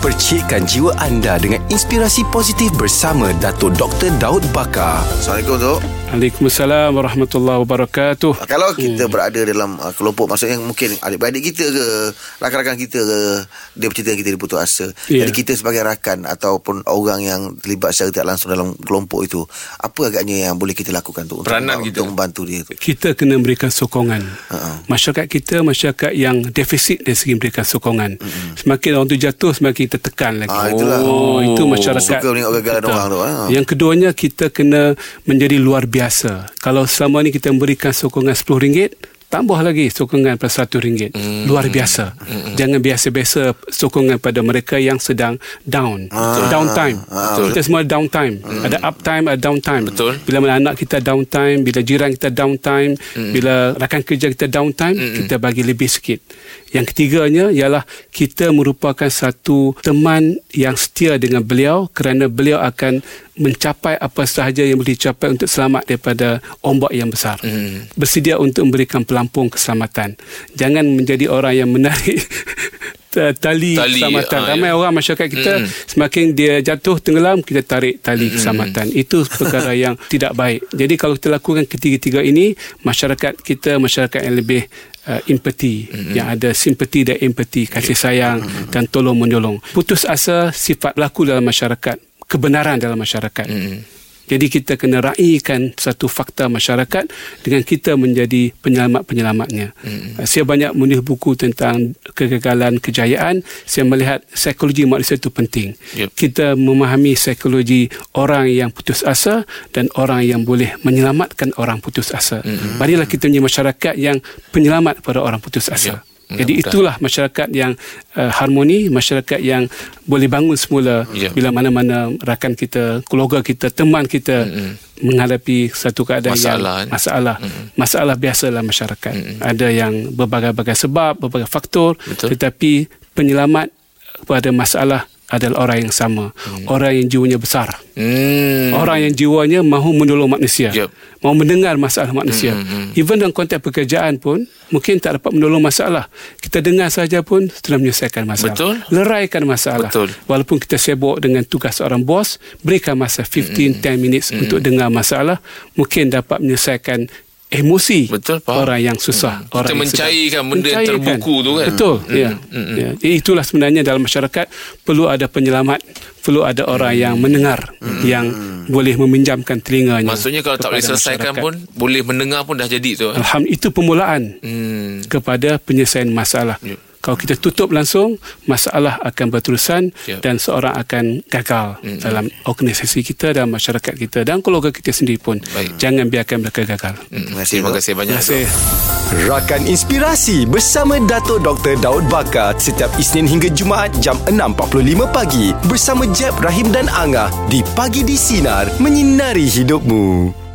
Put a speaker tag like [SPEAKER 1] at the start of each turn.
[SPEAKER 1] Percikkan jiwa anda dengan inspirasi positif bersama Dato' Dr. Daud Bakar.
[SPEAKER 2] Assalamualaikum tu.
[SPEAKER 3] Waalaikumsalam warahmatullahi wabarakatuh.
[SPEAKER 2] Kalau kita hmm. berada dalam uh, kelompok maksudnya mungkin adik-beradik kita ke rakan-rakan kita ke dia bercerita kita diputus asa.
[SPEAKER 3] Ya.
[SPEAKER 2] Jadi kita sebagai rakan ataupun orang yang terlibat secara tidak langsung dalam kelompok itu apa agaknya yang boleh kita lakukan tu untuk,
[SPEAKER 4] Peranan
[SPEAKER 2] untuk
[SPEAKER 4] kita.
[SPEAKER 2] membantu dia tu.
[SPEAKER 3] Kita kena berikan sokongan.
[SPEAKER 2] Ha-ha.
[SPEAKER 3] Masyarakat kita masyarakat yang defisit dari segi berikan sokongan. Semakin orang tu jatuh semakin kita tekan lagi.
[SPEAKER 2] Ah, itulah.
[SPEAKER 3] Oh, itu masyarakat.
[SPEAKER 2] Suka menengok kegagalan orang tu, ha.
[SPEAKER 3] Yang keduanya kita kena menjadi luar biasa. Kalau selama ni kita memberikan sokongan RM10, tambah lagi sokongan pada RM1.
[SPEAKER 2] Hmm.
[SPEAKER 3] Luar biasa. Jangan biasa-biasa sokongan pada mereka yang sedang down.
[SPEAKER 2] Ah.
[SPEAKER 3] Downtime.
[SPEAKER 2] Ah,
[SPEAKER 3] Kita semua downtime. Ada uptime, ada downtime.
[SPEAKER 4] Betul.
[SPEAKER 3] Bila mana anak kita downtime, bila jiran kita downtime, bila rakan kerja kita downtime, kita bagi lebih sikit. Yang ketiganya ialah kita merupakan satu teman yang setia dengan beliau kerana beliau akan mencapai apa sahaja yang boleh dicapai untuk selamat daripada ombak yang besar. Bersedia untuk memberikan pelampung keselamatan. Jangan menjadi orang yang menarik ta- tali,
[SPEAKER 4] Tali,
[SPEAKER 3] keselamatan.
[SPEAKER 4] ah,
[SPEAKER 3] Ramai
[SPEAKER 4] ya.
[SPEAKER 3] orang masyarakat kita
[SPEAKER 4] Mm.
[SPEAKER 3] semakin dia jatuh tenggelam kita tarik tali keselamatan. Itu perkara yang tidak baik. Jadi kalau kita lakukan ketiga-tiga ini masyarakat kita masyarakat yang lebih uh, empati yang ada simpati dan empati kasih sayang dan tolong menolong. Putus asa sifat berlaku dalam masyarakat, kebenaran dalam masyarakat. Jadi kita kena raikan satu fakta masyarakat dengan kita menjadi penyelamat-penyelamatnya. Hmm. Saya banyak menulis buku tentang kegagalan, kejayaan. Saya melihat psikologi manusia itu penting.
[SPEAKER 4] Yep.
[SPEAKER 3] Kita memahami psikologi orang yang putus asa dan orang yang boleh menyelamatkan orang putus asa. Hmm. Marilah kita menjadi masyarakat yang penyelamat pada orang putus asa.
[SPEAKER 4] Yep.
[SPEAKER 3] Jadi
[SPEAKER 4] Betul.
[SPEAKER 3] itulah masyarakat yang uh, harmoni, masyarakat yang boleh bangun semula
[SPEAKER 4] Ya.
[SPEAKER 3] bila mana-mana rakan kita, keluarga kita, teman kita mm-hmm. menghadapi satu keadaan
[SPEAKER 4] Masalah,
[SPEAKER 3] yang masalah. Mm-hmm. Masalah biasa dalam masyarakat. Mm-hmm. Ada yang berbagai-bagai sebab, berbagai faktor,
[SPEAKER 4] Betul.
[SPEAKER 3] tetapi penyelamat pada masalah adalah orang yang sama. Mm. Orang yang jiwanya besar.
[SPEAKER 4] Hmm.
[SPEAKER 3] Orang yang jiwanya mahu menolong manusia.
[SPEAKER 4] Yep.
[SPEAKER 3] Mahu mendengar masalah manusia.
[SPEAKER 4] Hmm,
[SPEAKER 3] Even dalam konteks pekerjaan pun mungkin tak dapat menolong masalah. Kita dengar saja pun sudah menyelesaikan masalah.
[SPEAKER 4] Betul.
[SPEAKER 3] Leraikan masalah.
[SPEAKER 4] Betul.
[SPEAKER 3] Walaupun kita sibuk dengan tugas seorang bos, berikan masa 15 10 minutes untuk dengar masalah, mungkin dapat menyelesaikan emosi
[SPEAKER 4] Betul, faham.
[SPEAKER 3] orang yang susah
[SPEAKER 4] Hmm.
[SPEAKER 3] orang
[SPEAKER 4] Kita mencairkan
[SPEAKER 3] sedang-
[SPEAKER 4] benda yang terbuku tu kan.
[SPEAKER 3] betul
[SPEAKER 4] Hmm,
[SPEAKER 3] ya.
[SPEAKER 4] hmm,
[SPEAKER 3] ya Jadi itulah sebenarnya dalam masyarakat perlu ada penyelamat perlu ada orang yang mendengar yang boleh meminjamkan telinganya
[SPEAKER 4] Maksudnya kalau tak boleh selesaikan
[SPEAKER 3] masyarakat.
[SPEAKER 4] pun boleh mendengar pun dah jadi tu.
[SPEAKER 3] Alhamdulillah itu permulaan
[SPEAKER 4] Hmm.
[SPEAKER 3] kepada penyelesaian masalah.
[SPEAKER 4] Ya.
[SPEAKER 3] Kalau kita tutup langsung, masalah akan berterusan
[SPEAKER 4] Ya.
[SPEAKER 3] dan seorang akan gagal
[SPEAKER 4] Mm-mm.
[SPEAKER 3] dalam organisasi kita dan masyarakat kita dan keluarga kita sendiri pun.
[SPEAKER 4] Baik.
[SPEAKER 3] Jangan biarkan mereka gagal.
[SPEAKER 4] Hmm.
[SPEAKER 2] Terima kasih,
[SPEAKER 4] Terima
[SPEAKER 2] Dok.
[SPEAKER 4] kasih banyak.
[SPEAKER 3] Terima kasih.
[SPEAKER 1] Rakan Inspirasi bersama Dato' Dr. Daud Bakar setiap Isnin hingga Jumaat jam 6.45 pagi bersama Jeb, Rahim dan Angah di Pagi di Sinar menyinari hidupmu.